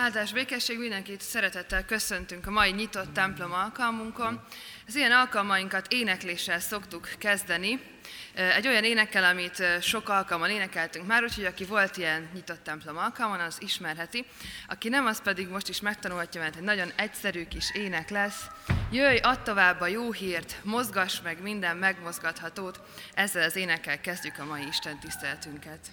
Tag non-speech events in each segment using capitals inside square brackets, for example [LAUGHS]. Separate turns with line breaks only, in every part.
Áldás békesség mindenkit szeretettel köszöntünk a mai nyitott templom alkalmunkon. Az ilyen alkalmainkat énekléssel szoktuk kezdeni. Egy olyan énekkel, amit sok alkalommal énekeltünk már, úgyhogy aki volt ilyen nyitott templom alkalmon, az ismerheti. Aki nem, az pedig most is megtanulhatja, mert egy nagyon egyszerű kis ének lesz. Jöjj, add tovább a jó hírt, mozgass meg minden megmozgathatót. Ezzel az énekkel kezdjük a mai Isten tiszteltünket.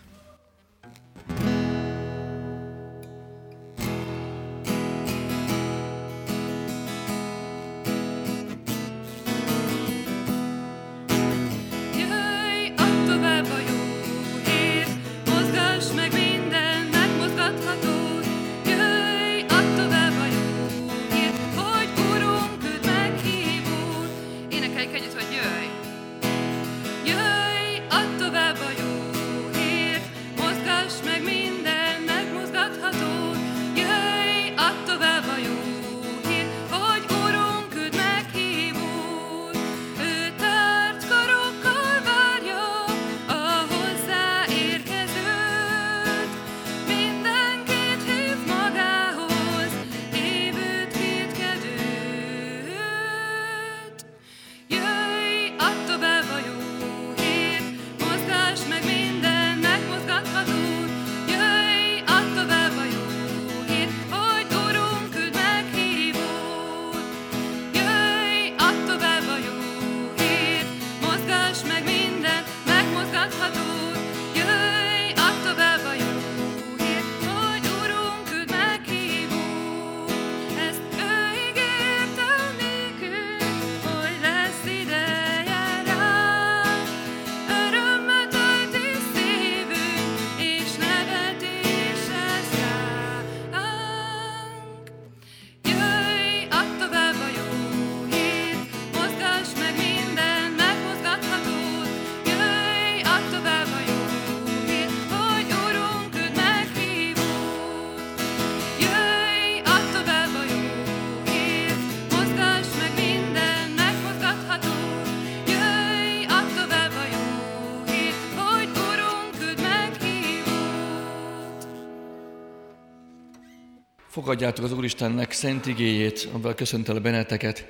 Fogadjátok az Úristennek szent igéjét, amivel köszöntel benneteket,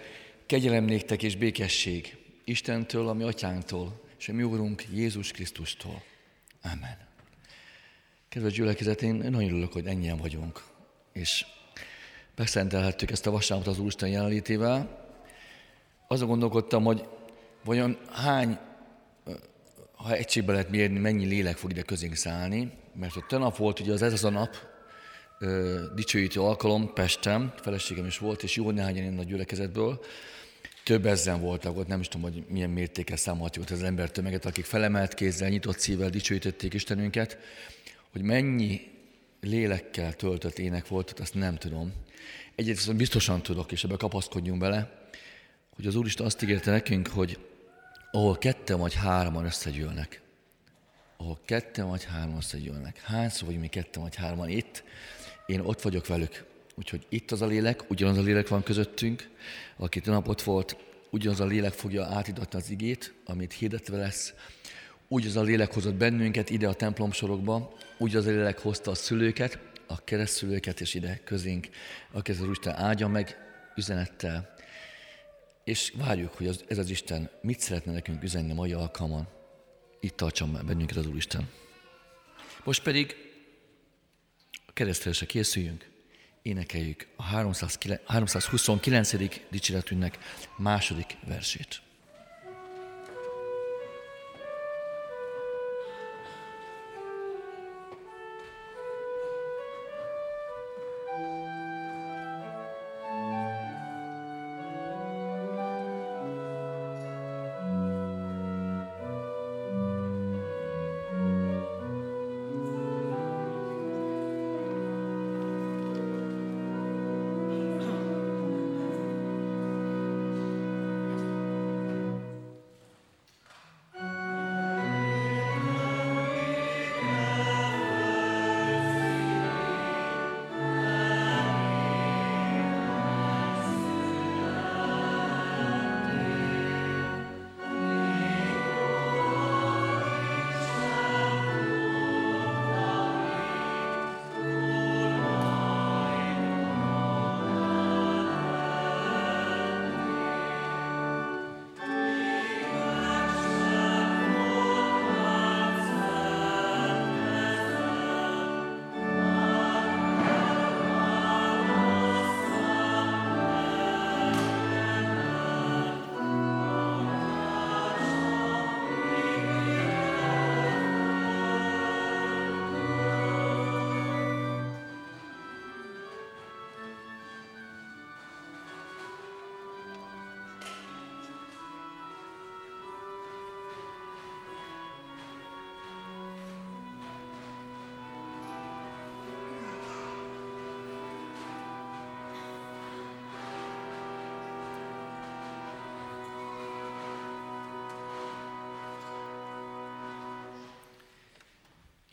kegyelem néktek és békesség Istentől, ami atyánktól, és a mi Úrunk Jézus Krisztustól. Amen. Kedves gyülekezet, én nagyon örülök, hogy ennyien vagyunk, és beszentelhettük ezt a vasárnapot az Úristen jelenlétével. Azon gondolkodtam, hogy vajon hány, ha egységbe lehet mérni, mennyi lélek fog ide közénk szállni, mert ott tegnap volt ugye az ez az a nap, dicsőítő alkalom Pesten, feleségem is volt, és jó néhányan innen a gyülekezetből. Több ezen voltak ott, nem is tudom, hogy milyen mértékkel számolhatjuk az ember tömeget, akik felemelt kézzel, nyitott szívvel dicsőítették Istenünket. Hogy mennyi lélekkel töltött ének volt, azt nem tudom. Egyébként biztosan tudok, és ebbe kapaszkodjunk bele, hogy az Úristen azt ígérte nekünk, hogy ahol ketten vagy hárman összegyűlnek, ahol ketten vagy hárman összegyűlnek. Hányszor vagyunk mi ketten vagy hárman itt, én ott vagyok velük. Úgyhogy itt az a lélek, ugyanaz a lélek van közöttünk, aki nap ott volt, ugyanaz a lélek fogja átidatni az igét, amit hirdetve lesz, úgy az a lélek hozott bennünket ide a templom sorokba, úgy az a lélek hozta a szülőket, a keresztülőket és ide közénk, aki az Isten áldja meg üzenettel. És várjuk, hogy az, ez az Isten mit szeretne nekünk üzenni mai alkalman. Itt tartsam meg bennünket az Úristen. Most pedig keresztelésre készüljünk, énekeljük a 329. dicséretünknek második versét.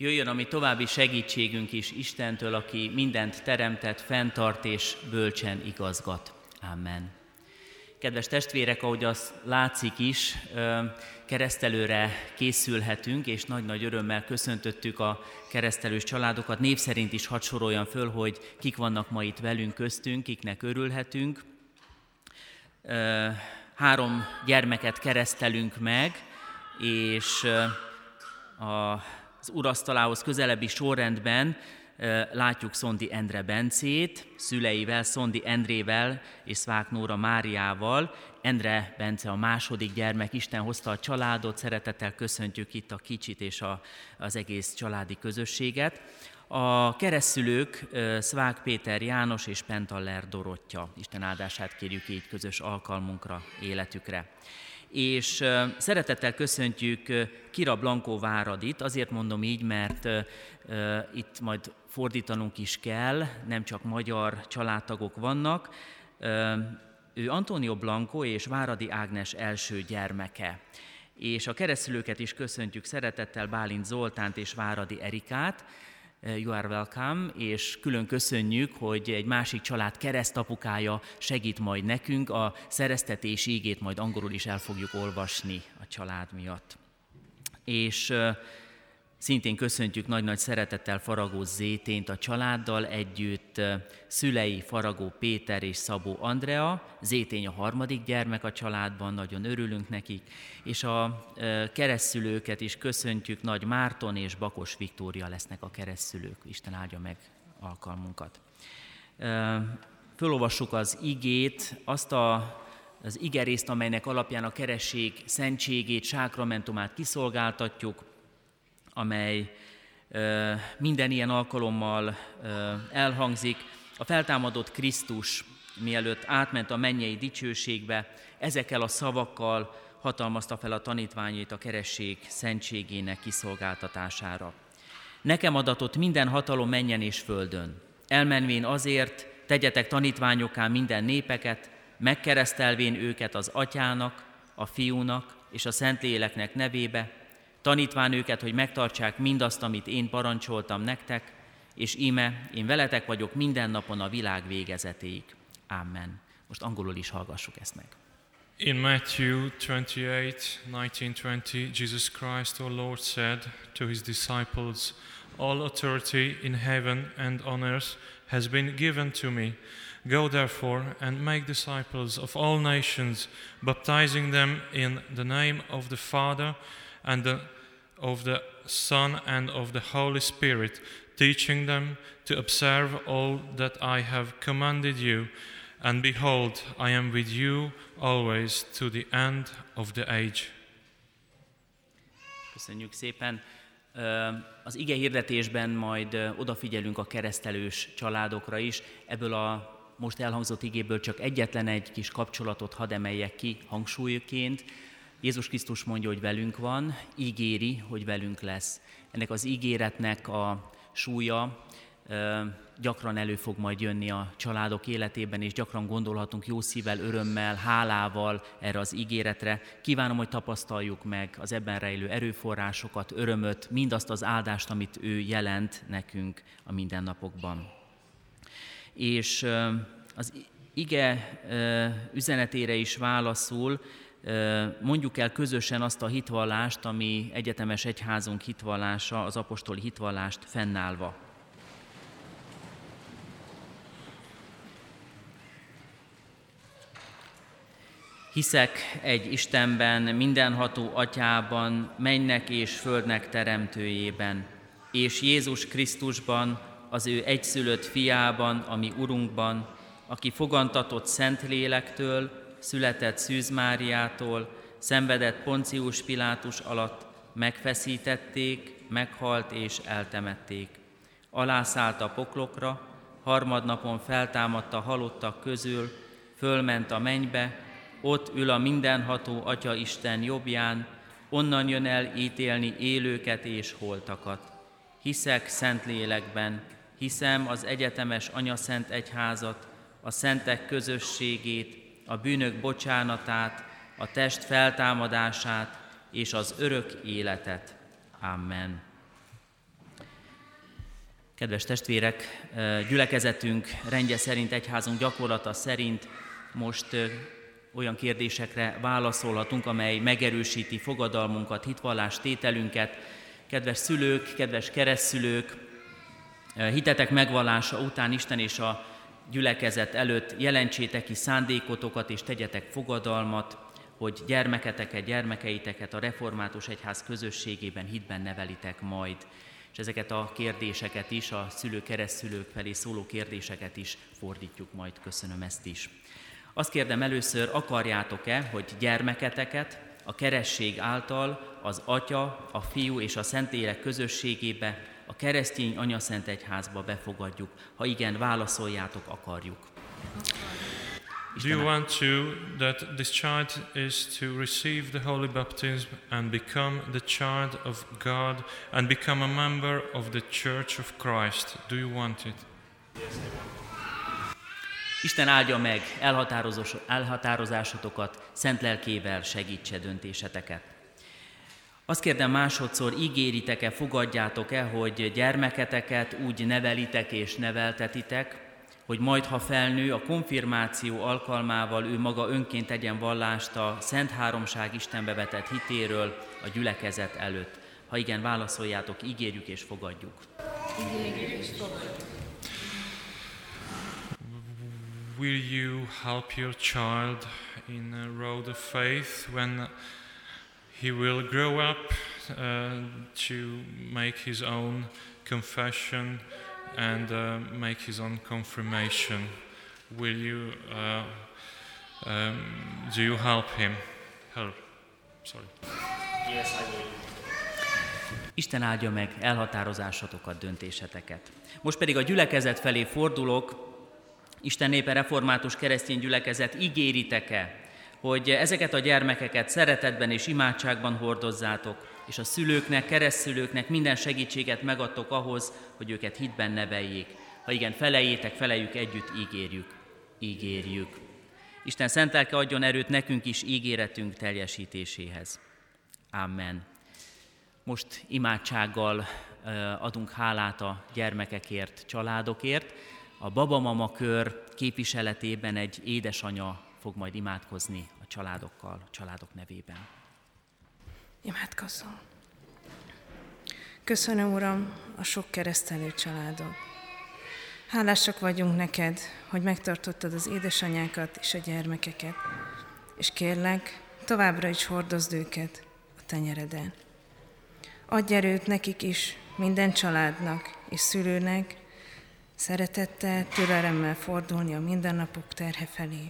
Jöjjön a mi további segítségünk is Istentől, aki mindent teremtett, fenntart és bölcsen igazgat. Amen. Kedves testvérek, ahogy az látszik is, keresztelőre készülhetünk, és nagy-nagy örömmel köszöntöttük a keresztelős családokat. Név szerint is hadd soroljam föl, hogy kik vannak ma itt velünk köztünk, kiknek örülhetünk. Három gyermeket keresztelünk meg, és az urasztalához közelebbi sorrendben látjuk Szondi Endre Bencét, szüleivel, Szondi Endrével és Szvák Nóra Máriával. Endre Bence a második gyermek, Isten hozta a családot, szeretettel köszöntjük itt a kicsit és a, az egész családi közösséget. A keresztülők Szvák Péter János és Pentaller Dorottya. Isten áldását kérjük így közös alkalmunkra, életükre és szeretettel köszöntjük Kira Blanco Váradit, azért mondom így, mert itt majd fordítanunk is kell, nem csak magyar családtagok vannak. Ő Antonio Blanco és Váradi Ágnes első gyermeke. És a keresztülőket is köszöntjük szeretettel Bálint Zoltánt és Váradi Erikát, You are welcome, és külön köszönjük, hogy egy másik család keresztapukája segít majd nekünk, a szereztetés ígét majd angolul is el fogjuk olvasni a család miatt. És Szintén köszöntjük nagy-nagy szeretettel Faragó Zétént a családdal együtt, szülei Faragó Péter és Szabó Andrea, Zétény a harmadik gyermek a családban, nagyon örülünk nekik, és a keresztülőket is köszöntjük, Nagy Márton és Bakos Viktória lesznek a keresztülők, Isten áldja meg alkalmunkat. Fölolvassuk az igét, azt a az igerészt, amelynek alapján a keresség szentségét, sákramentumát kiszolgáltatjuk, amely minden ilyen alkalommal elhangzik. A feltámadott Krisztus, mielőtt átment a mennyei dicsőségbe, ezekkel a szavakkal hatalmazta fel a tanítványait a keresség szentségének kiszolgáltatására. Nekem adatott minden hatalom menjen és földön. Elmenvén azért, tegyetek tanítványokká minden népeket, megkeresztelvén őket az atyának, a fiúnak és a Szentléleknek nevébe, tanítván őket, hogy megtartsák mindazt, amit én parancsoltam nektek, és íme, én veletek vagyok minden napon a világ végezetéig. Amen. Most angolul is hallgassuk ezt meg.
In Matthew 28, 19-20, Jesus Christ our Lord said to his disciples, All authority in heaven and on earth has been given to me. Go therefore and make disciples of all nations, baptizing them in the name of the Father and the of the Son and of the Holy Spirit, teaching them to observe all that I have commanded you. And behold, I am with you always to the end of the age.
Köszönjük szépen. Az ige hirdetésben majd odafigyelünk a keresztelős családokra is. Ebből a most elhangzott igéből csak egyetlen egy kis kapcsolatot hadd emeljek ki hangsúlyként. Jézus Krisztus mondja, hogy velünk van, ígéri, hogy velünk lesz. Ennek az ígéretnek a súlya gyakran elő fog majd jönni a családok életében, és gyakran gondolhatunk jó szívvel, örömmel, hálával erre az ígéretre. Kívánom, hogy tapasztaljuk meg az ebben rejlő erőforrásokat, örömöt, mindazt az áldást, amit ő jelent nekünk a mindennapokban. És az ige üzenetére is válaszul, mondjuk el közösen azt a hitvallást, ami egyetemes egyházunk hitvallása, az apostoli hitvallást fennállva. Hiszek egy Istenben, mindenható atyában, mennek és földnek teremtőjében, és Jézus Krisztusban, az ő egyszülött fiában, ami Urunkban, aki fogantatott Szent Lélektől, született Szűz Máriától, szenvedett Poncius Pilátus alatt, megfeszítették, meghalt és eltemették. Alászállt a poklokra, harmadnapon feltámadta halottak közül, fölment a mennybe, ott ül a mindenható Atya Isten jobbján, onnan jön el ítélni élőket és holtakat. Hiszek szent lélekben, hiszem az egyetemes Anyaszent Egyházat, a szentek közösségét, a bűnök bocsánatát, a test feltámadását és az örök életet. Amen. Kedves testvérek, gyülekezetünk rendje szerint, egyházunk gyakorlata szerint most olyan kérdésekre válaszolhatunk, amely megerősíti fogadalmunkat, hitvallás tételünket. Kedves szülők, kedves keresztszülők, hitetek megvallása után Isten és a gyülekezet előtt jelentsétek ki szándékotokat és tegyetek fogadalmat, hogy gyermeketeket, gyermekeiteket a református egyház közösségében hitben nevelitek majd. És ezeket a kérdéseket is, a szülő keresztülők felé szóló kérdéseket is fordítjuk majd. Köszönöm ezt is. Azt kérdem először, akarjátok-e, hogy gyermeketeket a keresség által az Atya, a Fiú és a Szentlélek közösségébe, a keresztény anyaszent egyházba befogadjuk? Ha igen, válaszoljátok, akarjuk.
Do you want to that this child is to receive the holy baptism and become the child of God and become a member of the Church of Christ? Do you want it? Yes, I want.
Isten áldja meg elhatározásotokat, szent lelkével segítse döntéseteket. Azt kérdem másodszor, ígéritek-e, fogadjátok-e, hogy gyermeketeket úgy nevelitek és neveltetitek, hogy majd, ha felnő, a konfirmáció alkalmával ő maga önként tegyen vallást a Szent Háromság Istenbe vetett hitéről a gyülekezet előtt. Ha igen, válaszoljátok, ígérjük és fogadjuk. Ígérjük és fogadjuk.
will you help your child in a road of faith when he will grow up uh, to make his own confession and uh, make his own confirmation? Will you uh, um, do you help him? Help. Sorry.
Yes, I will. Isten áldja meg elhatározásotokat, döntéseteket. Most pedig a gyülekezet felé fordulok, Isten népe református keresztény gyülekezet, ígéritek-e, hogy ezeket a gyermekeket szeretetben és imádságban hordozzátok, és a szülőknek, keresztszülőknek minden segítséget megadtok ahhoz, hogy őket hitben neveljék. Ha igen, felejétek, felejük együtt, ígérjük. Ígérjük. Isten szentelke adjon erőt nekünk is ígéretünk teljesítéséhez. Amen. Most imádsággal adunk hálát a gyermekekért, családokért. A babamama kör képviseletében egy édesanya fog majd imádkozni a családokkal, a családok nevében.
Imádkozzunk. Köszönöm, Uram, a sok keresztelő családot. Hálásak vagyunk neked, hogy megtartottad az édesanyákat és a gyermekeket, és kérlek, továbbra is hordozd őket a tenyereden. Adj erőt nekik is, minden családnak és szülőnek, Szeretettel, türelemmel fordulni a mindennapok terhe felé.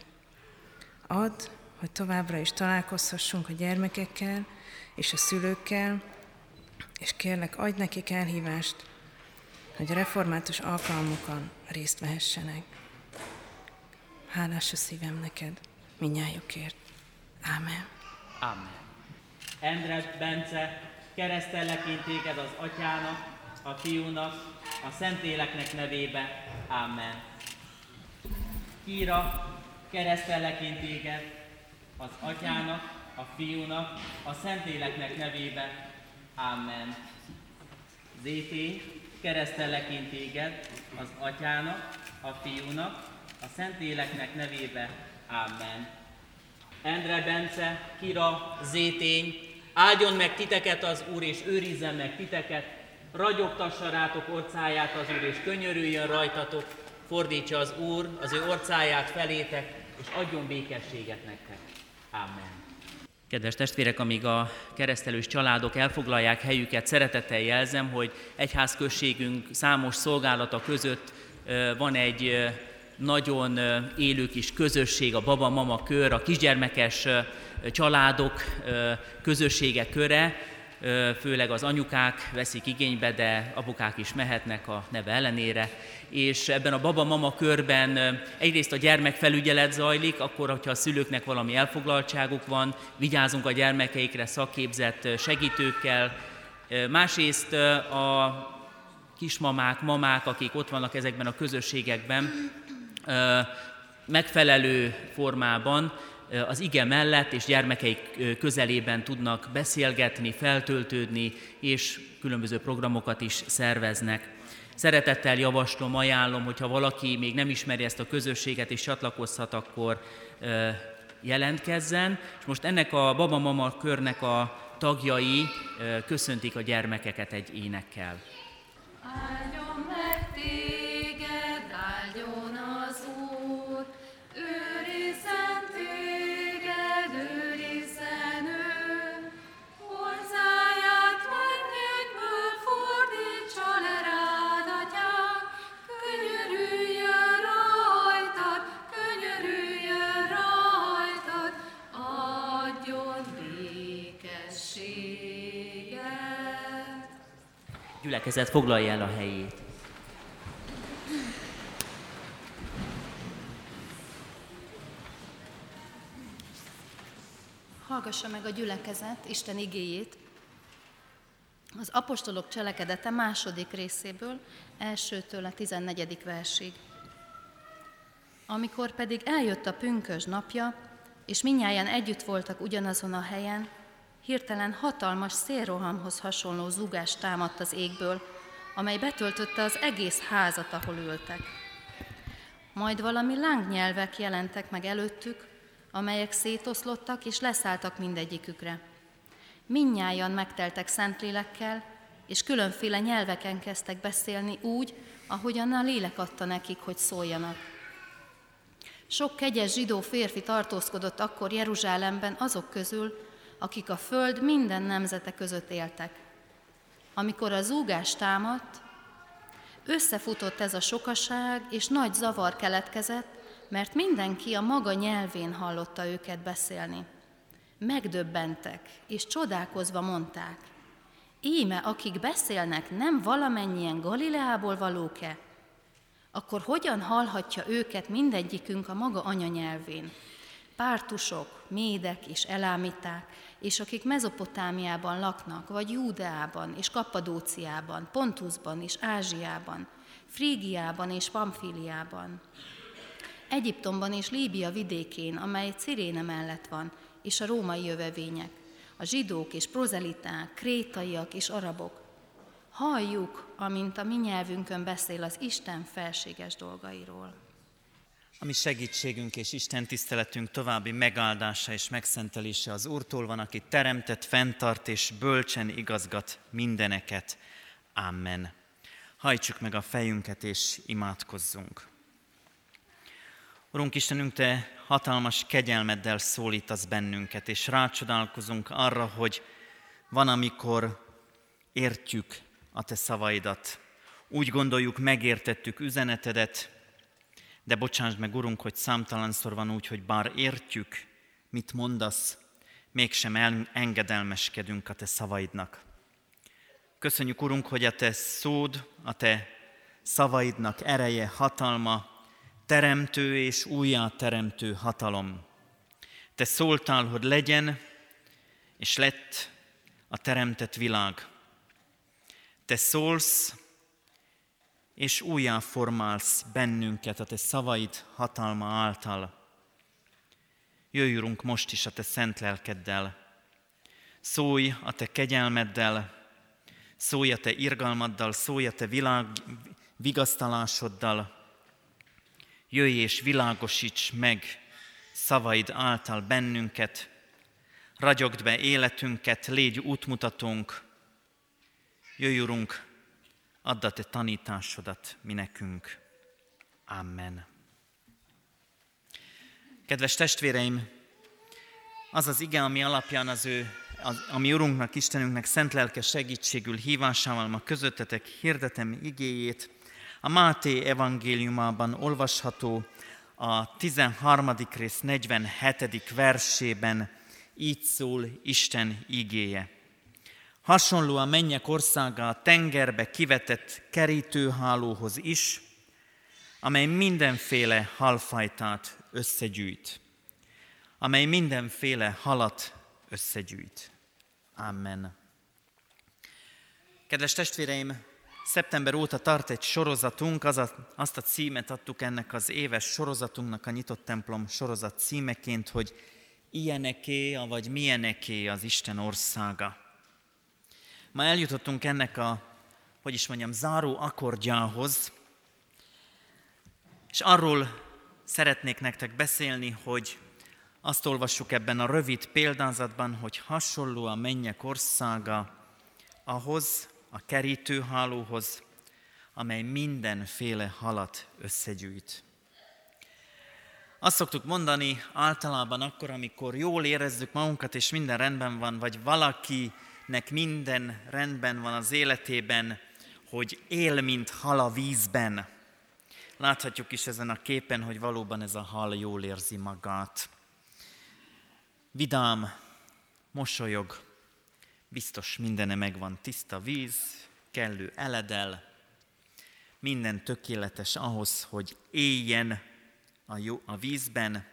Add, hogy továbbra is találkozhassunk a gyermekekkel és a szülőkkel, és kérlek, adj nekik elhívást, hogy a református alkalmukon részt vehessenek. Hálás a szívem neked, minnyájukért. Ámen.
Ámen. Endre Bence, keresztellek én téged az atyának, a fiúnak a Szentléleknek nevébe. Amen. Kíra, keresztellek én téged, az Atyának, a Fiúnak, a Szentléleknek nevébe. Amen. Zété, keresztellek én téged, az Atyának, a Fiúnak, a Szentléleknek nevébe. Amen. Endre Bence, Kira, Zétény, áldjon meg titeket az Úr, és őrizzen meg titeket, ragyogtassa rátok orcáját az Úr, és könyörüljön rajtatok, fordítsa az Úr az ő orcáját felétek, és adjon békességet nektek. Amen. Kedves testvérek, amíg a keresztelős családok elfoglalják helyüket, szeretettel jelzem, hogy egyházközségünk számos szolgálata között van egy nagyon élő kis közösség, a baba-mama kör, a kisgyermekes családok közössége köre, főleg az anyukák veszik igénybe, de apukák is mehetnek a neve ellenére. És ebben a baba-mama körben egyrészt a gyermekfelügyelet zajlik, akkor, hogyha a szülőknek valami elfoglaltságuk van, vigyázunk a gyermekeikre szakképzett segítőkkel. Másrészt a kismamák, mamák, akik ott vannak ezekben a közösségekben, megfelelő formában az ige mellett és gyermekeik közelében tudnak beszélgetni, feltöltődni, és különböző programokat is szerveznek. Szeretettel javaslom, ajánlom, hogyha valaki még nem ismeri ezt a közösséget és csatlakozhat, akkor jelentkezzen. És most ennek a baba-mama körnek a tagjai köszöntik a gyermekeket egy énekkel.
Áldjon meg téged,
Gyülekezet foglalja el a helyét.
Hallgassa meg a gyülekezet Isten igéjét. Az apostolok cselekedete második részéből, elsőtől a 14. versig. Amikor pedig eljött a pünkös napja, és minnyáján együtt voltak ugyanazon a helyen, hirtelen hatalmas szélrohamhoz hasonló zugás támadt az égből, amely betöltötte az egész házat, ahol ültek. Majd valami lángnyelvek jelentek meg előttük, amelyek szétoszlottak és leszálltak mindegyikükre. Minnyájan megteltek Szentlélekkel, és különféle nyelveken kezdtek beszélni úgy, ahogyan a lélek adta nekik, hogy szóljanak. Sok kegyes zsidó férfi tartózkodott akkor Jeruzsálemben azok közül, akik a föld minden nemzete között éltek. Amikor a zúgás támadt, összefutott ez a sokaság, és nagy zavar keletkezett, mert mindenki a maga nyelvén hallotta őket beszélni. Megdöbbentek, és csodálkozva mondták, íme, akik beszélnek, nem valamennyien Galileából valók-e? Akkor hogyan hallhatja őket mindegyikünk a maga anyanyelvén? Pártusok, médek és elámiták, és akik Mezopotámiában laknak, vagy Júdeában és Kappadóciában, Pontusban és Ázsiában, Frígiában és Pamfiliában, Egyiptomban és Líbia vidékén, amely Ciréne mellett van, és a római jövevények, a zsidók és prozeliták, krétaiak és arabok. Halljuk, amint a mi nyelvünkön beszél az Isten felséges dolgairól.
A mi segítségünk és Isten tiszteletünk további megáldása és megszentelése az Úrtól van, aki teremtett, fenntart és bölcsen igazgat mindeneket. Amen. Hajtsuk meg a fejünket és imádkozzunk. Urunk Istenünk, Te hatalmas kegyelmeddel szólítasz bennünket, és rácsodálkozunk arra, hogy van, amikor értjük a Te szavaidat. Úgy gondoljuk, megértettük üzenetedet, de bocsáss meg, Urunk, hogy számtalanszor van úgy, hogy bár értjük, mit mondasz, mégsem engedelmeskedünk a Te szavaidnak. Köszönjük, Urunk, hogy a Te szód, a Te szavaidnak ereje, hatalma, teremtő és újjáteremtő hatalom. Te szóltál, hogy legyen, és lett a teremtett világ. Te szólsz, és újjáformálsz bennünket a Te szavaid hatalma által. Jöjj, Urunk, most is a Te szent lelkeddel. Szólj a Te kegyelmeddel, szólj a Te irgalmaddal, szólj a Te világ vigasztalásoddal, jöjj és világosíts meg szavaid által bennünket, ragyogd be életünket, légy útmutatónk, jöjj, Urunk, add a Te tanításodat mi nekünk. Amen. Kedves testvéreim, az az ige, ami alapján az ő, az, ami Urunknak, Istenünknek szent lelke segítségül hívásával ma közöttetek hirdetem igéjét, a Máté evangéliumában olvasható a 13. rész 47. versében így szól Isten igéje. Hasonló a mennyek országa a tengerbe kivetett kerítőhálóhoz is, amely mindenféle halfajtát összegyűjt, amely mindenféle halat összegyűjt. Amen. Kedves testvéreim, Szeptember óta tart egy sorozatunk, az a, azt a címet adtuk ennek az éves sorozatunknak, a Nyitott Templom sorozat címeként, hogy ilyeneké, vagy milyeneké az Isten országa. Ma eljutottunk ennek a hogy is mondjam, záró akkordjához, és arról szeretnék nektek beszélni, hogy azt olvassuk ebben a rövid példázatban, hogy hasonló a mennyek országa ahhoz, a kerítőhálóhoz, amely mindenféle halat összegyűjt. Azt szoktuk mondani általában akkor, amikor jól érezzük magunkat, és minden rendben van, vagy valakinek minden rendben van az életében, hogy él, mint hal a vízben. Láthatjuk is ezen a képen, hogy valóban ez a hal jól érzi magát. Vidám, mosolyog, biztos mindene megvan, tiszta víz, kellő eledel, minden tökéletes ahhoz, hogy éljen a, jó, a vízben,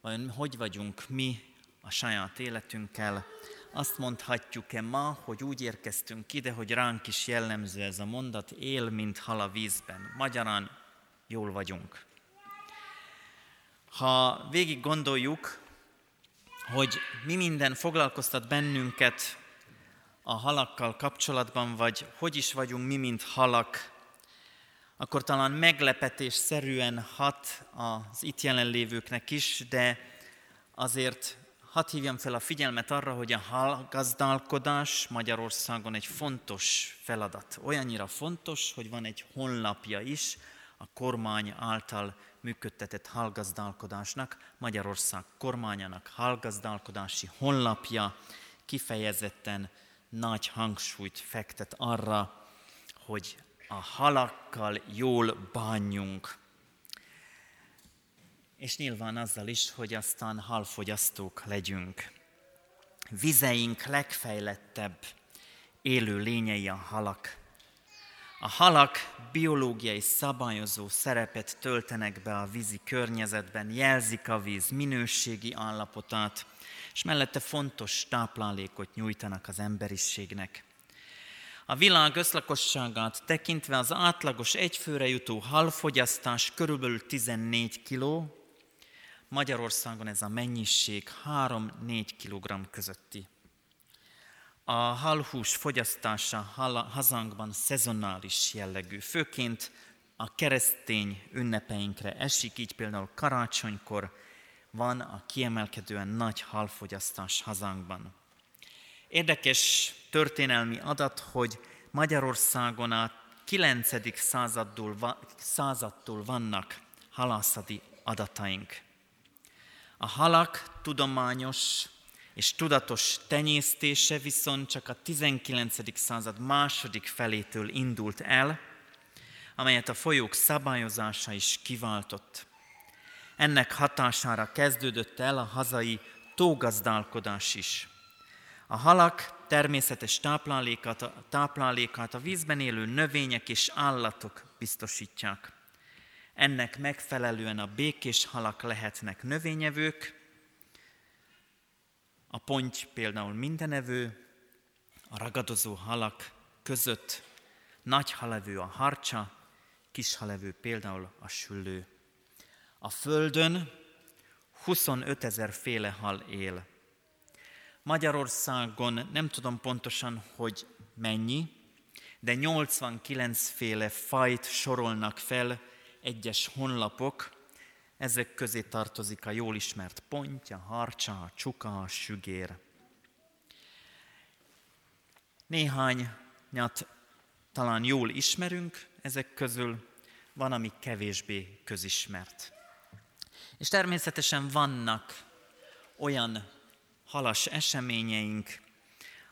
vajon hogy vagyunk mi a saját életünkkel, azt mondhatjuk-e ma, hogy úgy érkeztünk ide, hogy ránk is jellemző ez a mondat, él, mint hal a vízben. Magyarán jól vagyunk. Ha végig gondoljuk, hogy mi minden foglalkoztat bennünket a halakkal kapcsolatban, vagy hogy is vagyunk mi, mint halak, akkor talán meglepetésszerűen hat az itt jelenlévőknek is, de azért hadd hívjam fel a figyelmet arra, hogy a hallgazdálkodás Magyarországon egy fontos feladat. Olyannyira fontos, hogy van egy honlapja is a kormány által működtetett hallgazdálkodásnak, Magyarország kormányának hallgazdálkodási honlapja kifejezetten nagy hangsúlyt fektet arra, hogy a halakkal jól bánjunk. És nyilván azzal is, hogy aztán halfogyasztók legyünk. Vizeink legfejlettebb élő lényei a halak. A halak biológiai szabályozó szerepet töltenek be a vízi környezetben, jelzik a víz minőségi állapotát, és mellette fontos táplálékot nyújtanak az emberiségnek. A világ összlakosságát tekintve az átlagos egyfőre jutó halfogyasztás körülbelül 14 kg, Magyarországon ez a mennyiség 3-4 kg közötti. A halhús fogyasztása hazánkban szezonális jellegű, főként a keresztény ünnepeinkre esik, így például karácsonykor van a kiemelkedően nagy halfogyasztás hazánkban. Érdekes történelmi adat, hogy Magyarországon a 9. századtól, vannak halászati adataink. A halak tudományos és tudatos tenyésztése viszont csak a 19. század második felétől indult el, amelyet a folyók szabályozása is kiváltott. Ennek hatására kezdődött el a hazai tógazdálkodás is. A halak természetes táplálékát, táplálékát a vízben élő növények és állatok biztosítják. Ennek megfelelően a békés halak lehetnek növényevők, a ponty például mindenevő, a ragadozó halak között nagy halevő a harcsa, kis halevő például a süllő. A földön 25 ezer féle hal él. Magyarországon nem tudom pontosan, hogy mennyi, de 89 féle fajt sorolnak fel egyes honlapok, ezek közé tartozik a jól ismert pontja, harcsa, csuka, sügér. Néhányat talán jól ismerünk ezek közül, van, ami kevésbé közismert. És természetesen vannak olyan halas eseményeink,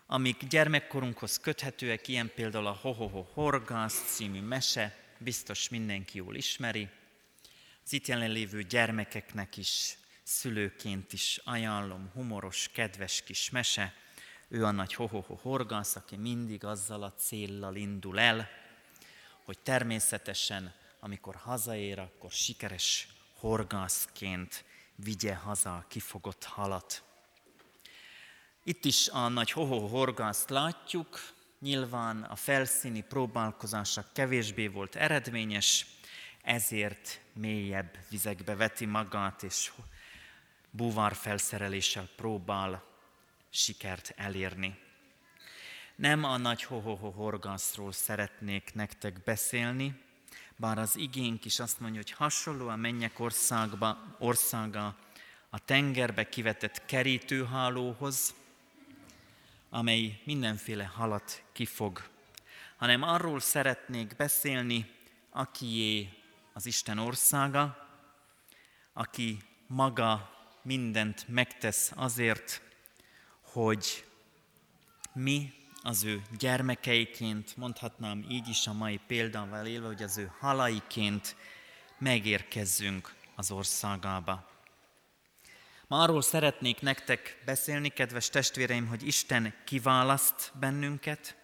amik gyermekkorunkhoz köthetőek, ilyen például a Hohoho Horgász című mese, biztos mindenki jól ismeri. Az itt jelenlévő gyermekeknek is, szülőként is ajánlom, humoros, kedves kis mese. Ő a nagy Hohoho Horgász, aki mindig azzal a céllal indul el, hogy természetesen, amikor hazaér, akkor sikeres horgászként vigye haza a kifogott halat. Itt is a nagy hoho horgászt látjuk, nyilván a felszíni próbálkozása kevésbé volt eredményes, ezért mélyebb vizekbe veti magát, és búvár felszereléssel próbál sikert elérni. Nem a nagy ho horgászról szeretnék nektek beszélni, bár az igénk is azt mondja, hogy hasonló a mennyek országa a tengerbe kivetett kerítőhálóhoz, amely mindenféle halat kifog, hanem arról szeretnék beszélni, akié az Isten országa, aki maga mindent megtesz azért, hogy mi az ő gyermekeiként, mondhatnám így is a mai példával élve, hogy az ő halaiként megérkezzünk az országába. Ma arról szeretnék nektek beszélni, kedves testvéreim, hogy Isten kiválaszt bennünket.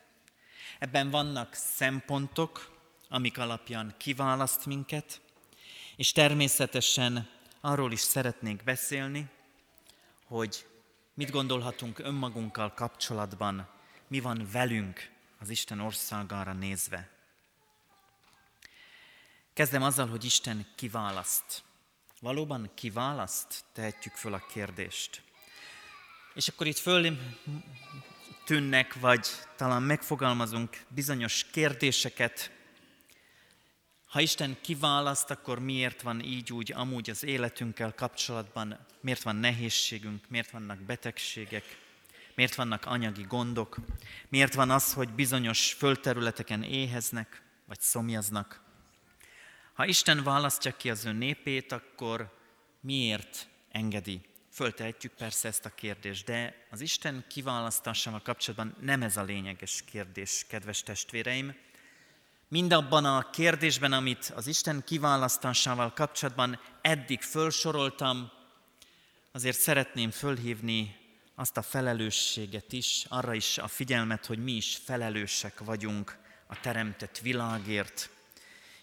Ebben vannak szempontok, amik alapján kiválaszt minket, és természetesen arról is szeretnék beszélni, hogy mit gondolhatunk önmagunkkal kapcsolatban, mi van velünk az Isten országára nézve. Kezdem azzal, hogy Isten kiválaszt. Valóban kiválaszt? Tehetjük föl a kérdést. És akkor itt föl tűnnek, vagy talán megfogalmazunk bizonyos kérdéseket. Ha Isten kiválaszt, akkor miért van így úgy amúgy az életünkkel kapcsolatban, miért van nehézségünk, miért vannak betegségek, miért vannak anyagi gondok, miért van az, hogy bizonyos földterületeken éheznek, vagy szomjaznak. Ha Isten választja ki az ő népét, akkor miért engedi? Föltehetjük persze ezt a kérdést, de az Isten kiválasztásával kapcsolatban nem ez a lényeges kérdés, kedves testvéreim. Mindabban a kérdésben, amit az Isten kiválasztásával kapcsolatban eddig felsoroltam, azért szeretném fölhívni azt a felelősséget is, arra is a figyelmet, hogy mi is felelősek vagyunk a teremtett világért.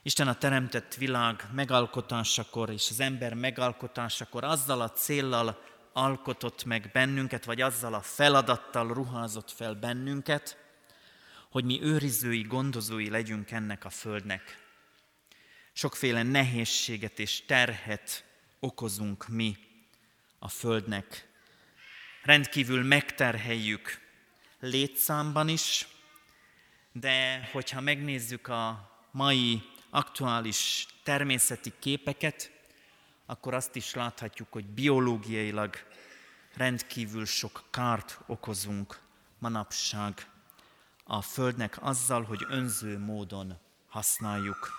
Isten a teremtett világ megalkotásakor és az ember megalkotásakor azzal a céllal alkotott meg bennünket, vagy azzal a feladattal ruházott fel bennünket, hogy mi őrizői, gondozói legyünk ennek a földnek. Sokféle nehézséget és terhet okozunk mi a földnek, rendkívül megterheljük létszámban is, de hogyha megnézzük a mai aktuális természeti képeket, akkor azt is láthatjuk, hogy biológiailag rendkívül sok kárt okozunk manapság a Földnek azzal, hogy önző módon használjuk.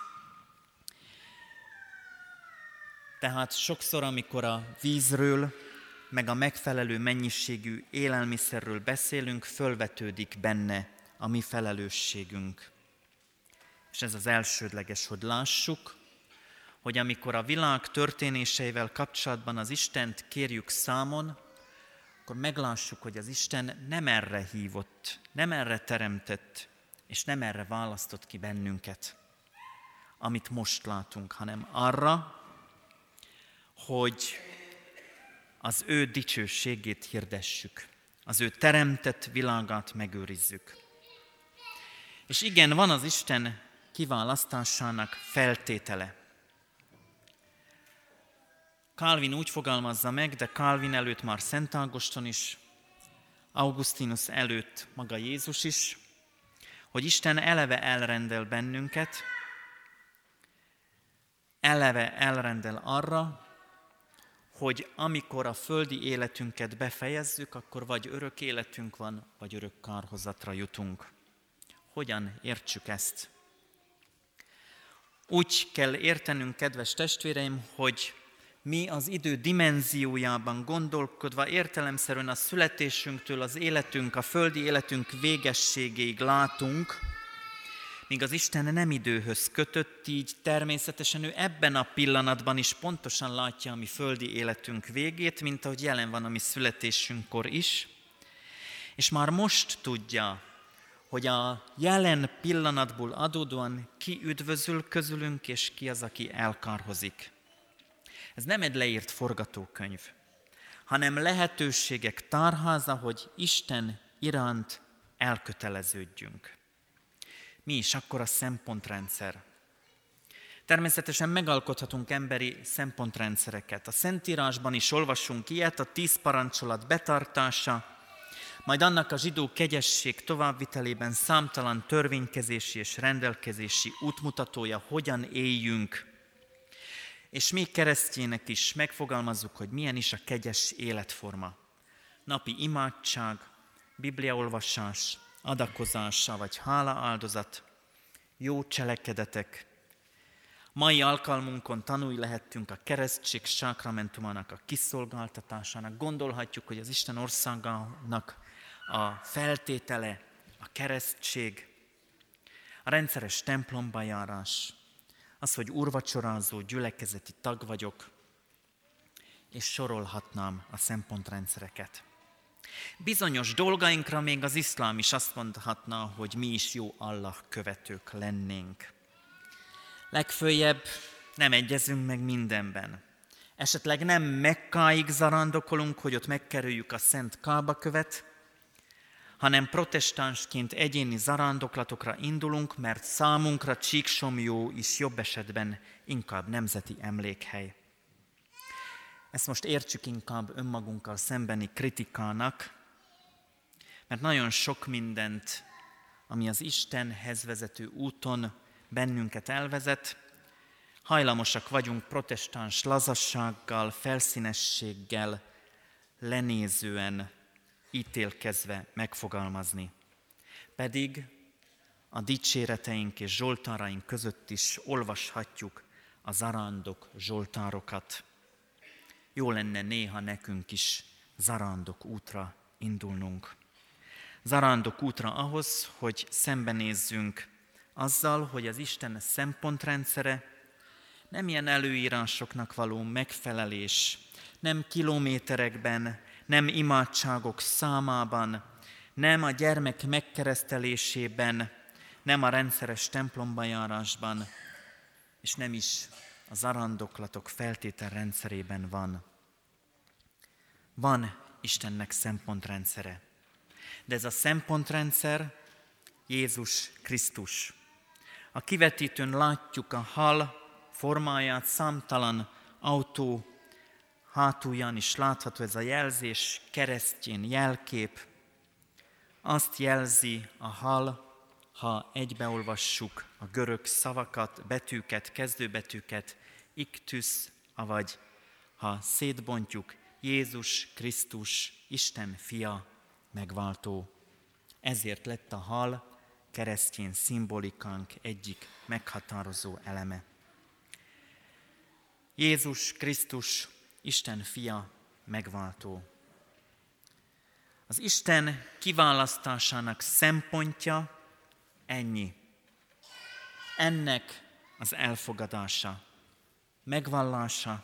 Tehát sokszor, amikor a vízről, meg a megfelelő mennyiségű élelmiszerről beszélünk, fölvetődik benne a mi felelősségünk. És ez az elsődleges, hogy lássuk, hogy amikor a világ történéseivel kapcsolatban az Istent kérjük számon, akkor meglássuk, hogy az Isten nem erre hívott, nem erre teremtett, és nem erre választott ki bennünket, amit most látunk, hanem arra, hogy az ő dicsőségét hirdessük, az ő teremtett világát megőrizzük. És igen, van az Isten kiválasztásának feltétele. Calvin úgy fogalmazza meg, de Calvin előtt már Szent Ágoston is, Augustinus előtt maga Jézus is, hogy Isten eleve elrendel bennünket, eleve elrendel arra, hogy amikor a földi életünket befejezzük, akkor vagy örök életünk van, vagy örök kárhozatra jutunk. Hogyan értsük ezt? Úgy kell értenünk, kedves testvéreim, hogy mi az idő dimenziójában gondolkodva értelemszerűen a születésünktől az életünk, a földi életünk végességéig látunk, míg az Isten nem időhöz kötött, így természetesen ő ebben a pillanatban is pontosan látja a mi földi életünk végét, mint ahogy jelen van a mi születésünkkor is, és már most tudja, hogy a jelen pillanatból adódóan ki üdvözül közülünk, és ki az, aki elkarhozik. Ez nem egy leírt forgatókönyv, hanem lehetőségek tárháza, hogy Isten iránt elköteleződjünk. Mi is akkor a szempontrendszer? Természetesen megalkothatunk emberi szempontrendszereket. A Szentírásban is olvasunk ilyet, a tíz parancsolat betartása, majd annak a zsidó kegyesség továbbvitelében számtalan törvénykezési és rendelkezési útmutatója, hogyan éljünk. És mi keresztjének is megfogalmazzuk, hogy milyen is a kegyes életforma. Napi imádság, bibliaolvasás, adakozása vagy hálaáldozat, jó cselekedetek. Mai alkalmunkon tanulj lehettünk a keresztség sákramentumának a kiszolgáltatásának. Gondolhatjuk, hogy az Isten országának a feltétele a keresztség, a rendszeres templomba járás, az, hogy urvacsorázó gyülekezeti tag vagyok, és sorolhatnám a szempontrendszereket. Bizonyos dolgainkra még az iszlám is azt mondhatna, hogy mi is jó Allah követők lennénk. Legfőjebb nem egyezünk meg mindenben. Esetleg nem Mekkáig zarándokolunk, hogy ott megkerüljük a Szent Kába követ, hanem protestánsként egyéni zarándoklatokra indulunk, mert számunkra Csíksomjó is jobb esetben inkább nemzeti emlékhely. Ezt most értsük inkább önmagunkkal szembeni kritikának, mert nagyon sok mindent, ami az Istenhez vezető úton bennünket elvezet, hajlamosak vagyunk protestáns lazassággal, felszínességgel, lenézően, ítélkezve megfogalmazni. Pedig a dicséreteink és zsoltáraink között is olvashatjuk a zarándok zsoltárokat. Jó lenne néha nekünk is zarándok útra indulnunk. Zarándok útra ahhoz, hogy szembenézzünk azzal, hogy az Isten szempontrendszere nem ilyen előírásoknak való megfelelés, nem kilométerekben, nem imádságok számában, nem a gyermek megkeresztelésében, nem a rendszeres templomba járásban, és nem is a zarandoklatok feltételrendszerében van. Van Istennek szempontrendszere. De ez a szempontrendszer Jézus Krisztus. A kivetítőn látjuk a hal formáját, számtalan autó hátulján is látható ez a jelzés, keresztjén jelkép. Azt jelzi a hal, ha egybeolvassuk a görög szavakat, betűket, kezdőbetűket, iktusz, avagy ha szétbontjuk, Jézus Krisztus, Isten fia, megváltó. Ezért lett a hal keresztjén szimbolikánk egyik meghatározó eleme. Jézus Krisztus, Isten fia, megváltó. Az Isten kiválasztásának szempontja ennyi. Ennek az elfogadása megvallása,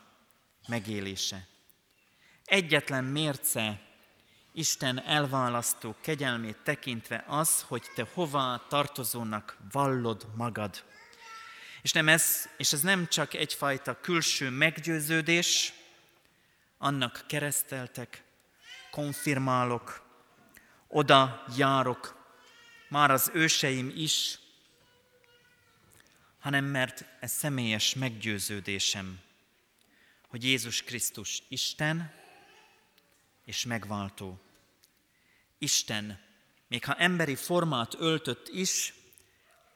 megélése. Egyetlen mérce Isten elválasztó kegyelmét tekintve az, hogy te hová tartozónak vallod magad. És, nem ez, és ez nem csak egyfajta külső meggyőződés, annak kereszteltek, konfirmálok, oda járok, már az őseim is, hanem mert ez személyes meggyőződésem, hogy Jézus Krisztus Isten és megváltó. Isten, még ha emberi formát öltött is,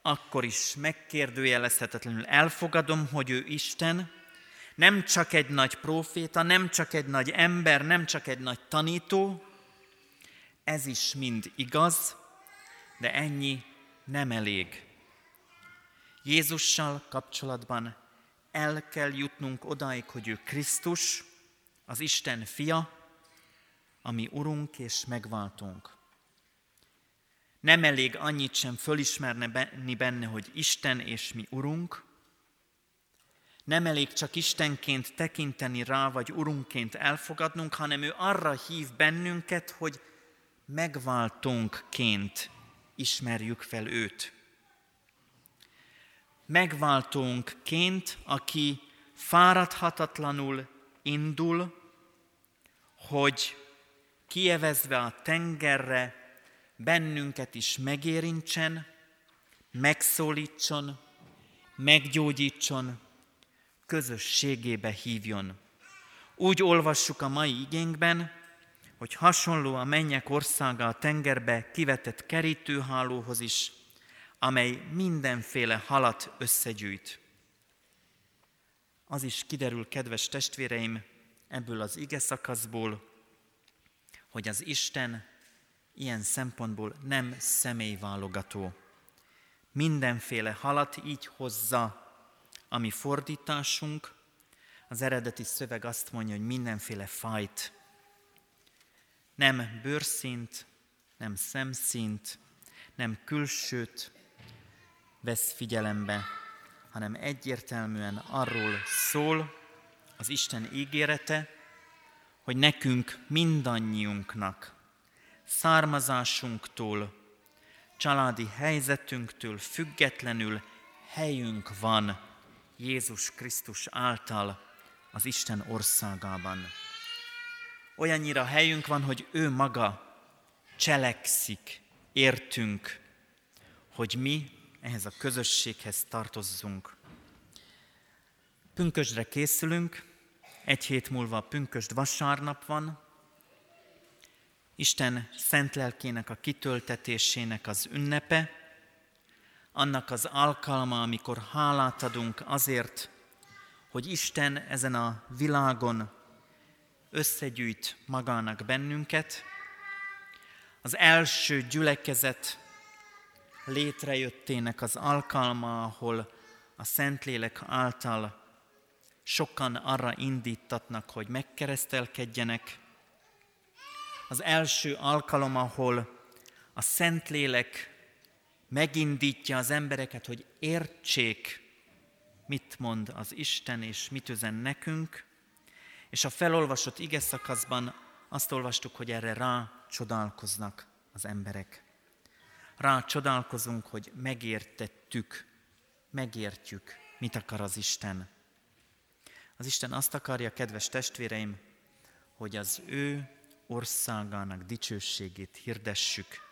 akkor is megkérdőjelezhetetlenül elfogadom, hogy ő Isten, nem csak egy nagy próféta, nem csak egy nagy ember, nem csak egy nagy tanító, ez is mind igaz, de ennyi nem elég. Jézussal kapcsolatban el kell jutnunk odáig, hogy ő Krisztus, az Isten fia, ami Urunk és megváltunk. Nem elég annyit sem fölismerni benne, hogy Isten és mi Urunk, nem elég csak Istenként tekinteni rá, vagy Urunkként elfogadnunk, hanem ő arra hív bennünket, hogy megváltónkként ismerjük fel őt. Megváltónkként, aki fáradhatatlanul indul, hogy kievezve a tengerre bennünket is megérintsen, megszólítson, meggyógyítson, közösségébe hívjon. Úgy olvassuk a mai igénkben, hogy hasonló a mennyek országa a tengerbe kivetett kerítőhálóhoz is, amely mindenféle halat összegyűjt. Az is kiderül, kedves testvéreim, ebből az ige szakaszból, hogy az Isten ilyen szempontból nem személyválogató. Mindenféle halat így hozza, ami fordításunk, az eredeti szöveg azt mondja, hogy mindenféle fajt. Nem bőrszint, nem szemszint, nem külsőt vesz figyelembe, hanem egyértelműen arról szól az Isten ígérete, hogy nekünk mindannyiunknak származásunktól, családi helyzetünktől függetlenül helyünk van Jézus Krisztus által az Isten országában. Olyannyira helyünk van, hogy ő maga cselekszik, értünk, hogy mi ehhez a közösséghez tartozzunk. Pünkösdre készülünk, egy hét múlva pünkösd vasárnap van, Isten szent lelkének a kitöltetésének az ünnepe, annak az alkalma, amikor hálát adunk azért, hogy Isten ezen a világon összegyűjt magának bennünket. Az első gyülekezet létrejöttének az alkalma, ahol a Szentlélek által sokan arra indítatnak, hogy megkeresztelkedjenek. Az első alkalom, ahol a Szentlélek megindítja az embereket, hogy értsék, mit mond az Isten és mit üzen nekünk, és a felolvasott ige szakaszban azt olvastuk, hogy erre rá csodálkoznak az emberek. Rá csodálkozunk, hogy megértettük, megértjük, mit akar az Isten. Az Isten azt akarja, kedves testvéreim, hogy az ő országának dicsőségét hirdessük,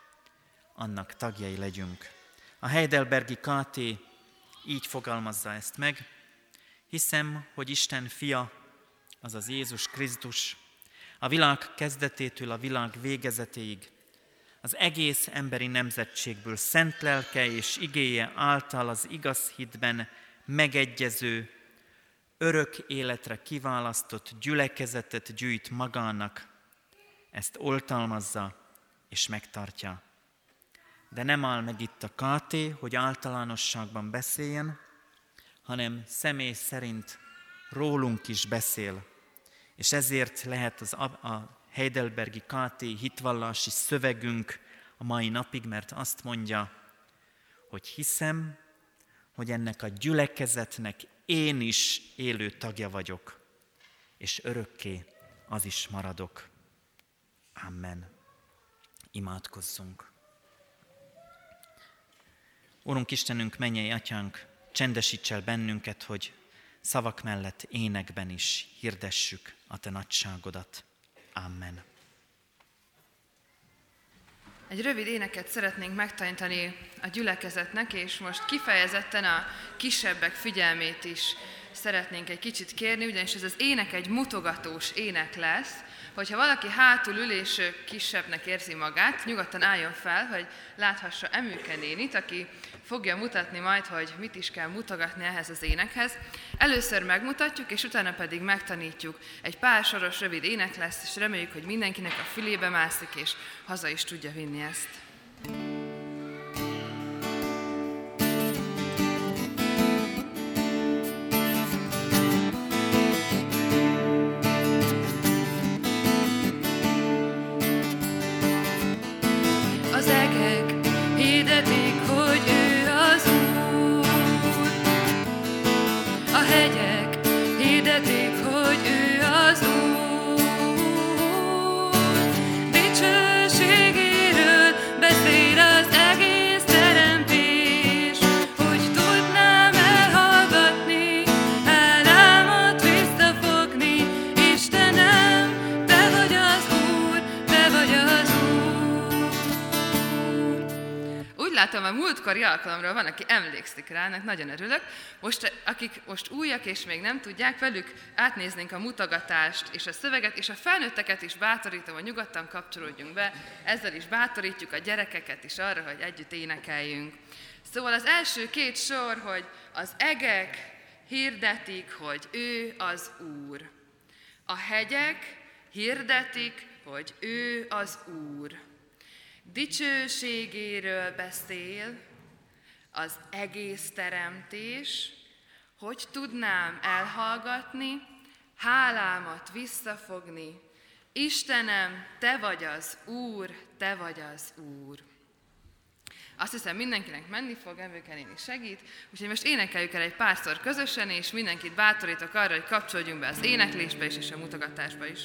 annak tagjai legyünk. A Heidelbergi KT így fogalmazza ezt meg. Hiszem, hogy Isten fia, azaz Jézus Krisztus, a világ kezdetétől a világ végezetéig, az egész emberi nemzetségből szent lelke és igéje által az igaz hitben megegyező, örök életre kiválasztott gyülekezetet gyűjt magának, ezt oltalmazza és megtartja de nem áll meg itt a KT, hogy általánosságban beszéljen, hanem személy szerint rólunk is beszél. És ezért lehet az a Heidelbergi KT hitvallási szövegünk a mai napig, mert azt mondja, hogy hiszem, hogy ennek a gyülekezetnek én is élő tagja vagyok, és örökké az is maradok. Amen. Imádkozzunk. Úrunk Istenünk, mennyei atyánk, csendesíts el bennünket, hogy szavak mellett énekben is hirdessük a Te nagyságodat. Amen.
Egy rövid éneket szeretnénk megtanítani a gyülekezetnek, és most kifejezetten a kisebbek figyelmét is szeretnénk egy kicsit kérni, ugyanis ez az ének egy mutogatós ének lesz, hogyha valaki hátul ül és kisebbnek érzi magát, nyugodtan álljon fel, hogy láthassa Emőke nénit, aki fogja mutatni majd, hogy mit is kell mutogatni ehhez az énekhez. Először megmutatjuk, és utána pedig megtanítjuk. Egy pár soros rövid ének lesz, és reméljük, hogy mindenkinek a fülébe mászik, és haza is tudja vinni ezt. látom, a múltkori alkalomról van, aki emlékszik rá, ennek nagyon örülök. Most, akik most újak és még nem tudják, velük átnéznénk a mutogatást és a szöveget, és a felnőtteket is bátorítom, hogy nyugodtan kapcsolódjunk be, ezzel is bátorítjuk a gyerekeket is arra, hogy együtt énekeljünk. Szóval az első két sor, hogy az egek hirdetik, hogy ő az Úr. A hegyek hirdetik, hogy ő az Úr. Dicsőségéről beszél az egész teremtés, hogy tudnám elhallgatni, hálámat visszafogni. Istenem, Te vagy az Úr, Te vagy az Úr. Azt hiszem mindenkinek menni fog, Evőken is segít, úgyhogy most énekeljük el egy párszor közösen, és mindenkit bátorítok arra, hogy kapcsolódjunk be az éneklésbe is, és a mutogatásba is.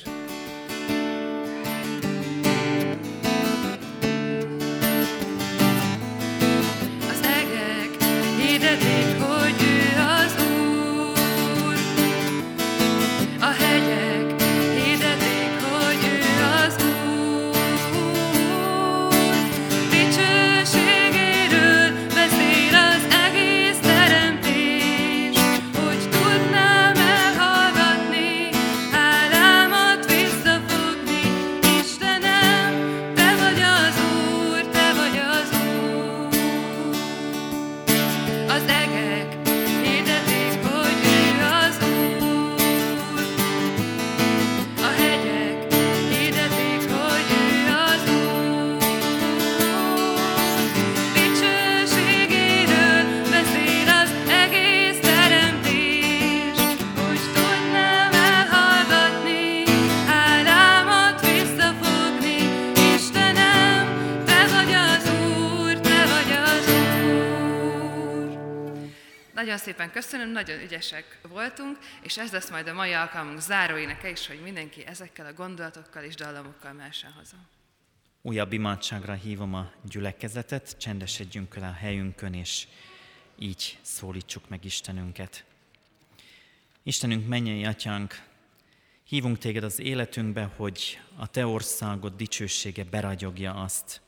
Szépen köszönöm, nagyon ügyesek voltunk, és ez lesz majd a mai alkalmunk záróéneke is, hogy mindenki ezekkel a gondolatokkal és dallamokkal mehessen haza.
Újabb imádságra hívom a gyülekezetet, csendesedjünk el a helyünkön, és így szólítsuk meg Istenünket. Istenünk, mennyei atyánk, hívunk téged az életünkbe, hogy a te országod dicsősége beragyogja azt,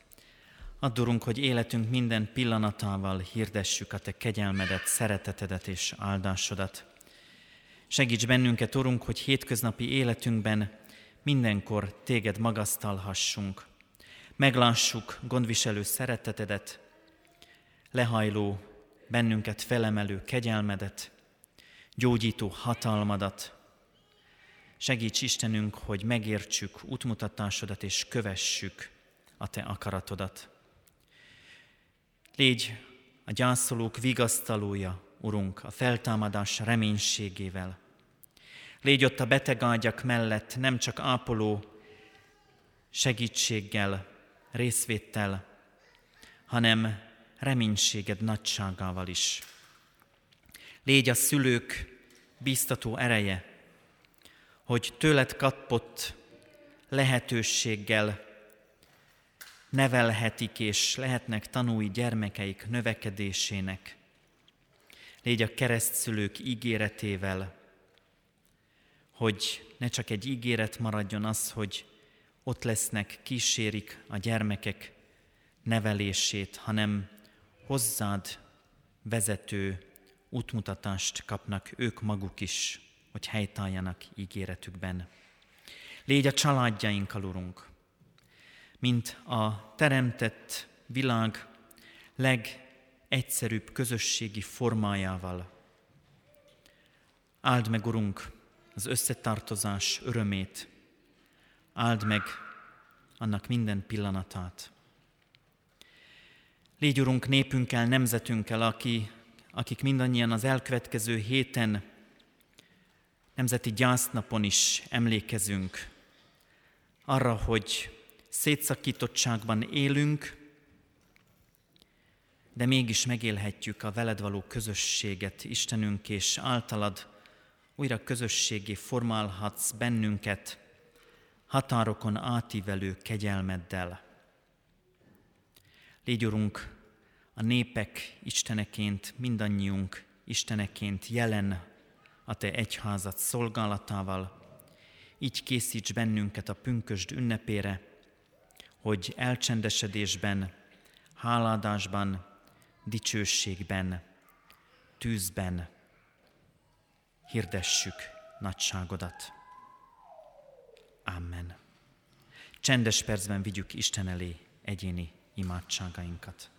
Add, Urunk, hogy életünk minden pillanatával hirdessük a Te kegyelmedet, szeretetedet és áldásodat. Segíts bennünket, Urunk, hogy hétköznapi életünkben mindenkor Téged magasztalhassunk. Meglássuk gondviselő szeretetedet, lehajló, bennünket felemelő kegyelmedet, gyógyító hatalmadat. Segíts Istenünk, hogy megértsük útmutatásodat és kövessük a Te akaratodat. Légy a gyászolók vigasztalója, Urunk, a feltámadás reménységével. Légy ott a betegágyak mellett nem csak ápoló segítséggel, részvéttel, hanem reménységed nagyságával is. Légy a szülők bíztató ereje, hogy tőled kapott lehetőséggel nevelhetik és lehetnek tanúi gyermekeik növekedésének. Légy a keresztszülők ígéretével, hogy ne csak egy ígéret maradjon az, hogy ott lesznek, kísérik a gyermekek nevelését, hanem hozzád vezető útmutatást kapnak ők maguk is, hogy helytáljanak ígéretükben. Légy a családjainkkal, Urunk, mint a teremtett világ legegyszerűbb közösségi formájával. Áld meg, Urunk, az összetartozás örömét, áld meg annak minden pillanatát. Légy, Urunk, népünkkel, nemzetünkkel, aki, akik mindannyian az elkövetkező héten nemzeti gyásznapon is emlékezünk arra, hogy szétszakítottságban élünk, de mégis megélhetjük a veled való közösséget, Istenünk, és általad újra közösségé formálhatsz bennünket határokon átívelő kegyelmeddel. Légy, Urunk, a népek Isteneként, mindannyiunk Isteneként jelen a Te egyházat szolgálatával, így készíts bennünket a pünkösd ünnepére, hogy elcsendesedésben, háládásban dicsőségben, tűzben hirdessük nagyságodat. Amen. Csendes percben vigyük Isten elé egyéni imádságainkat.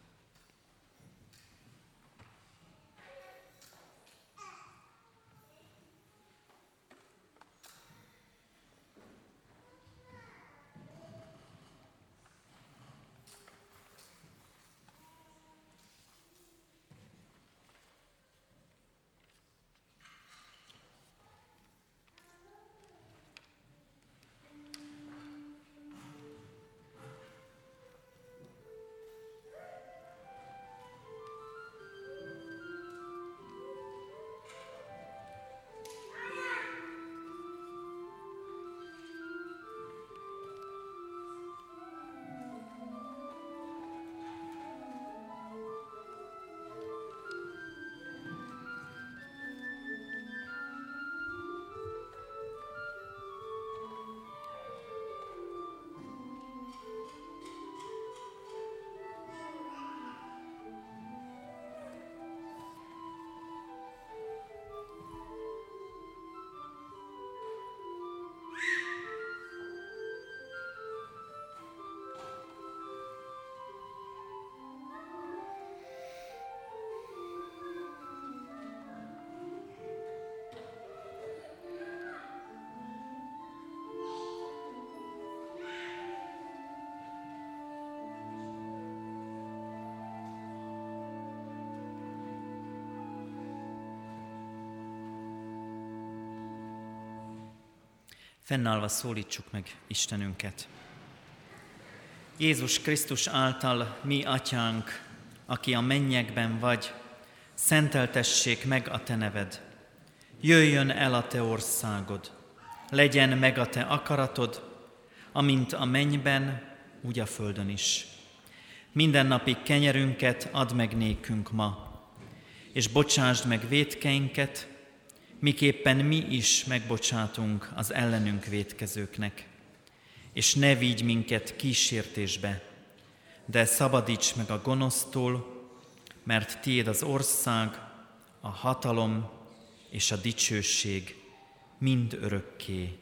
Fennállva szólítsuk meg Istenünket. Jézus Krisztus által mi atyánk, aki a mennyekben vagy, szenteltessék meg a te neved. Jöjjön el a te országod, legyen meg a te akaratod, amint a mennyben, úgy a földön is. Minden napi kenyerünket add meg nékünk ma, és bocsásd meg védkeinket, miképpen mi is megbocsátunk az ellenünk vétkezőknek. És ne vigy minket kísértésbe, de szabadíts meg a gonosztól, mert tiéd az ország, a hatalom és a dicsőség mind örökké.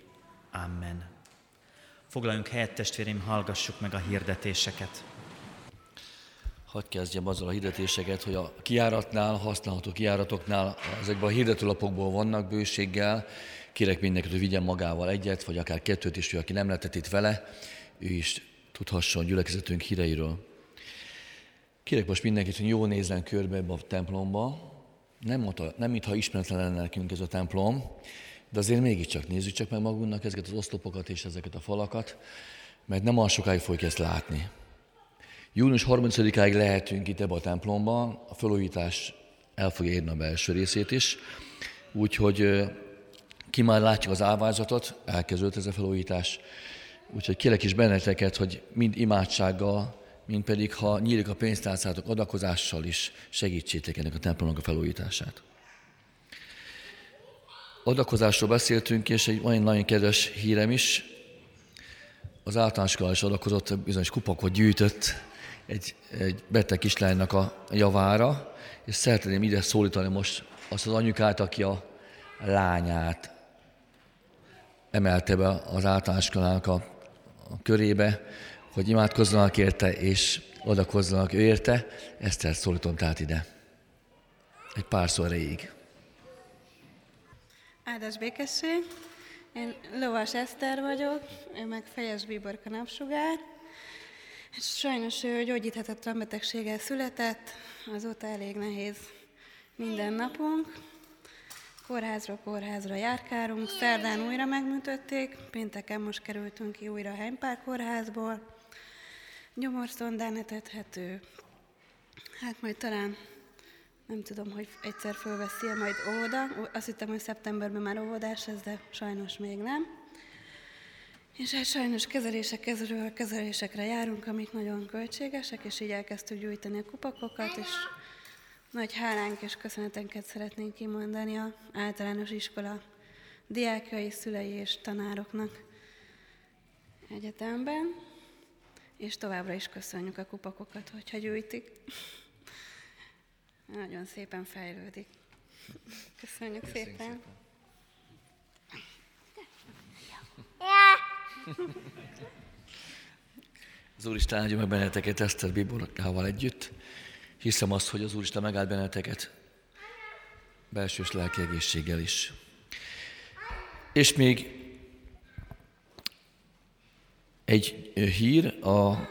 Amen. Foglaljunk helyet, testvéreim, hallgassuk meg a hirdetéseket.
Hadd kezdjem azzal a hirdetéseket, hogy a kiáratnál, használható kiáratoknál ezekben a hirdetőlapokból vannak bőséggel. Kérek mindenkit, hogy vigyen magával egyet, vagy akár kettőt is, hogy aki nem letett itt vele, ő is tudhasson gyülekezetünk híreiről. Kérek most mindenkit, hogy jó nézzen körbe ebbe a templomba. Nem, nem mintha ismeretlen lenne nekünk ez a templom, de azért mégiscsak nézzük csak meg magunknak ezeket az oszlopokat és ezeket a falakat, mert nem olyan sokáig fogjuk ezt látni. Június 30-áig lehetünk itt ebbe a templomban, a felújítás el fogja érni a belső részét is, úgyhogy ki már látjuk az álvázatot, elkezdődött ez a felújítás, úgyhogy kérek is benneteket, hogy mind imádsággal, mind pedig, ha nyílik a pénztárcátok, adakozással is segítsétek ennek a templomnak a felújítását. Adakozásról beszéltünk, és egy olyan nagyon kedves hírem is, az általános is adakozott, bizonyos kupakot gyűjtött egy, egy beteg kislánynak a javára, és szeretném ide szólítani most azt az anyukát, aki a lányát emelte be az általános a, a körébe, hogy imádkozzanak érte, és odakozzanak ő érte. Ezt szólítom tehát ide. Egy párszor erejéig.
Áldás békesség! Én Lovas Eszter vagyok, ő meg Fejes Bíbor Napsugár. Sajnos ő gyógyíthetetlen betegséggel született, azóta elég nehéz minden napunk. Kórházra kórházra járkálunk, szerdán újra megműtötték, pénteken most kerültünk ki újra a Heimpár kórházból. Gyomorszondán etethető. Hát majd talán nem tudom, hogy egyszer fölveszi majd óvoda. Azt hittem, hogy szeptemberben már óvodás ez, de sajnos még nem. És hát sajnos kezelésekről kezelésekre járunk, amik nagyon költségesek, és így elkezdtük gyújtani a kupakokat, és nagy hálánk és köszönetenket szeretnénk kimondani a általános iskola diákjai, szülei és tanároknak egyetemben, és továbbra is köszönjük a kupakokat, hogyha gyűjtik. nagyon szépen fejlődik. Köszönjük, Köszönjük szépen. szépen. [LAUGHS]
Az Úristen áldja meg benneteket Eszter Biborkával együtt. Hiszem azt, hogy az Úristen megáld benneteket belsős lelki egészséggel is. És még egy hír, a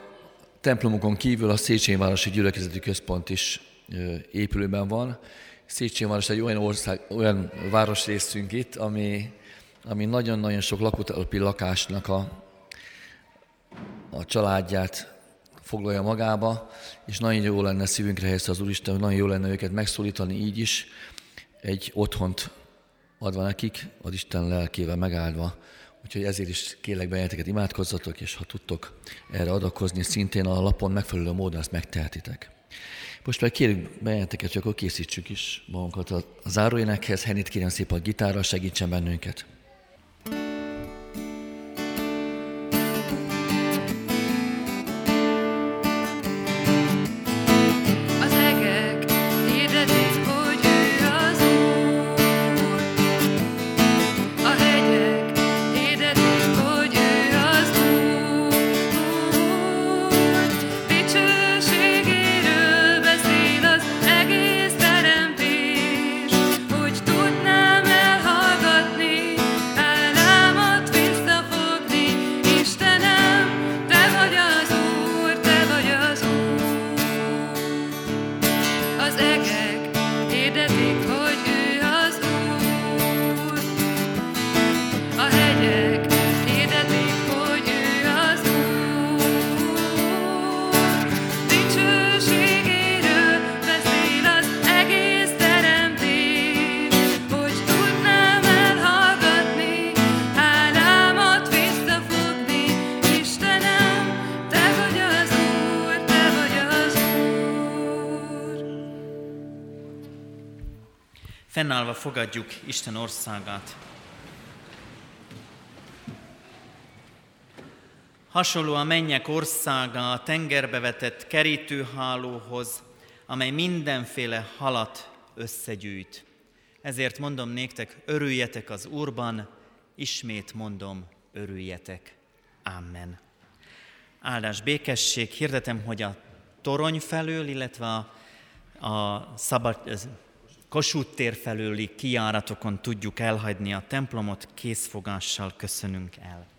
templomokon kívül a Széchenyi Városi Gyülekezeti Központ is épülőben van. Széchenyi Város egy olyan, ország, olyan városrészünk itt, ami, ami nagyon-nagyon sok lakótelepi lakásnak a, a családját foglalja magába, és nagyon jó lenne szívünkre helyezte az Úristen, hogy nagyon jó lenne őket megszólítani így is, egy otthont adva nekik, az Isten lelkével megáldva. Úgyhogy ezért is kérlek benneteket imádkozzatok, és ha tudtok erre adakozni, szintén a lapon megfelelő módon ezt megtehetitek. Most már kérjük benneteket, hogy akkor készítsük is magunkat a záróénekhez. Henit kérem szépen a gitárral segítsen bennünket.
Fennállva fogadjuk Isten országát. Hasonló a mennyek országa a tengerbe vetett kerítőhálóhoz, amely mindenféle halat összegyűjt. Ezért mondom néktek, örüljetek az Úrban, ismét mondom, örüljetek. Amen. Áldás, békesség, hirdetem, hogy a torony felől, illetve a, a szabad, Kossuth tér felőli kijáratokon tudjuk elhagyni a templomot, készfogással köszönünk el.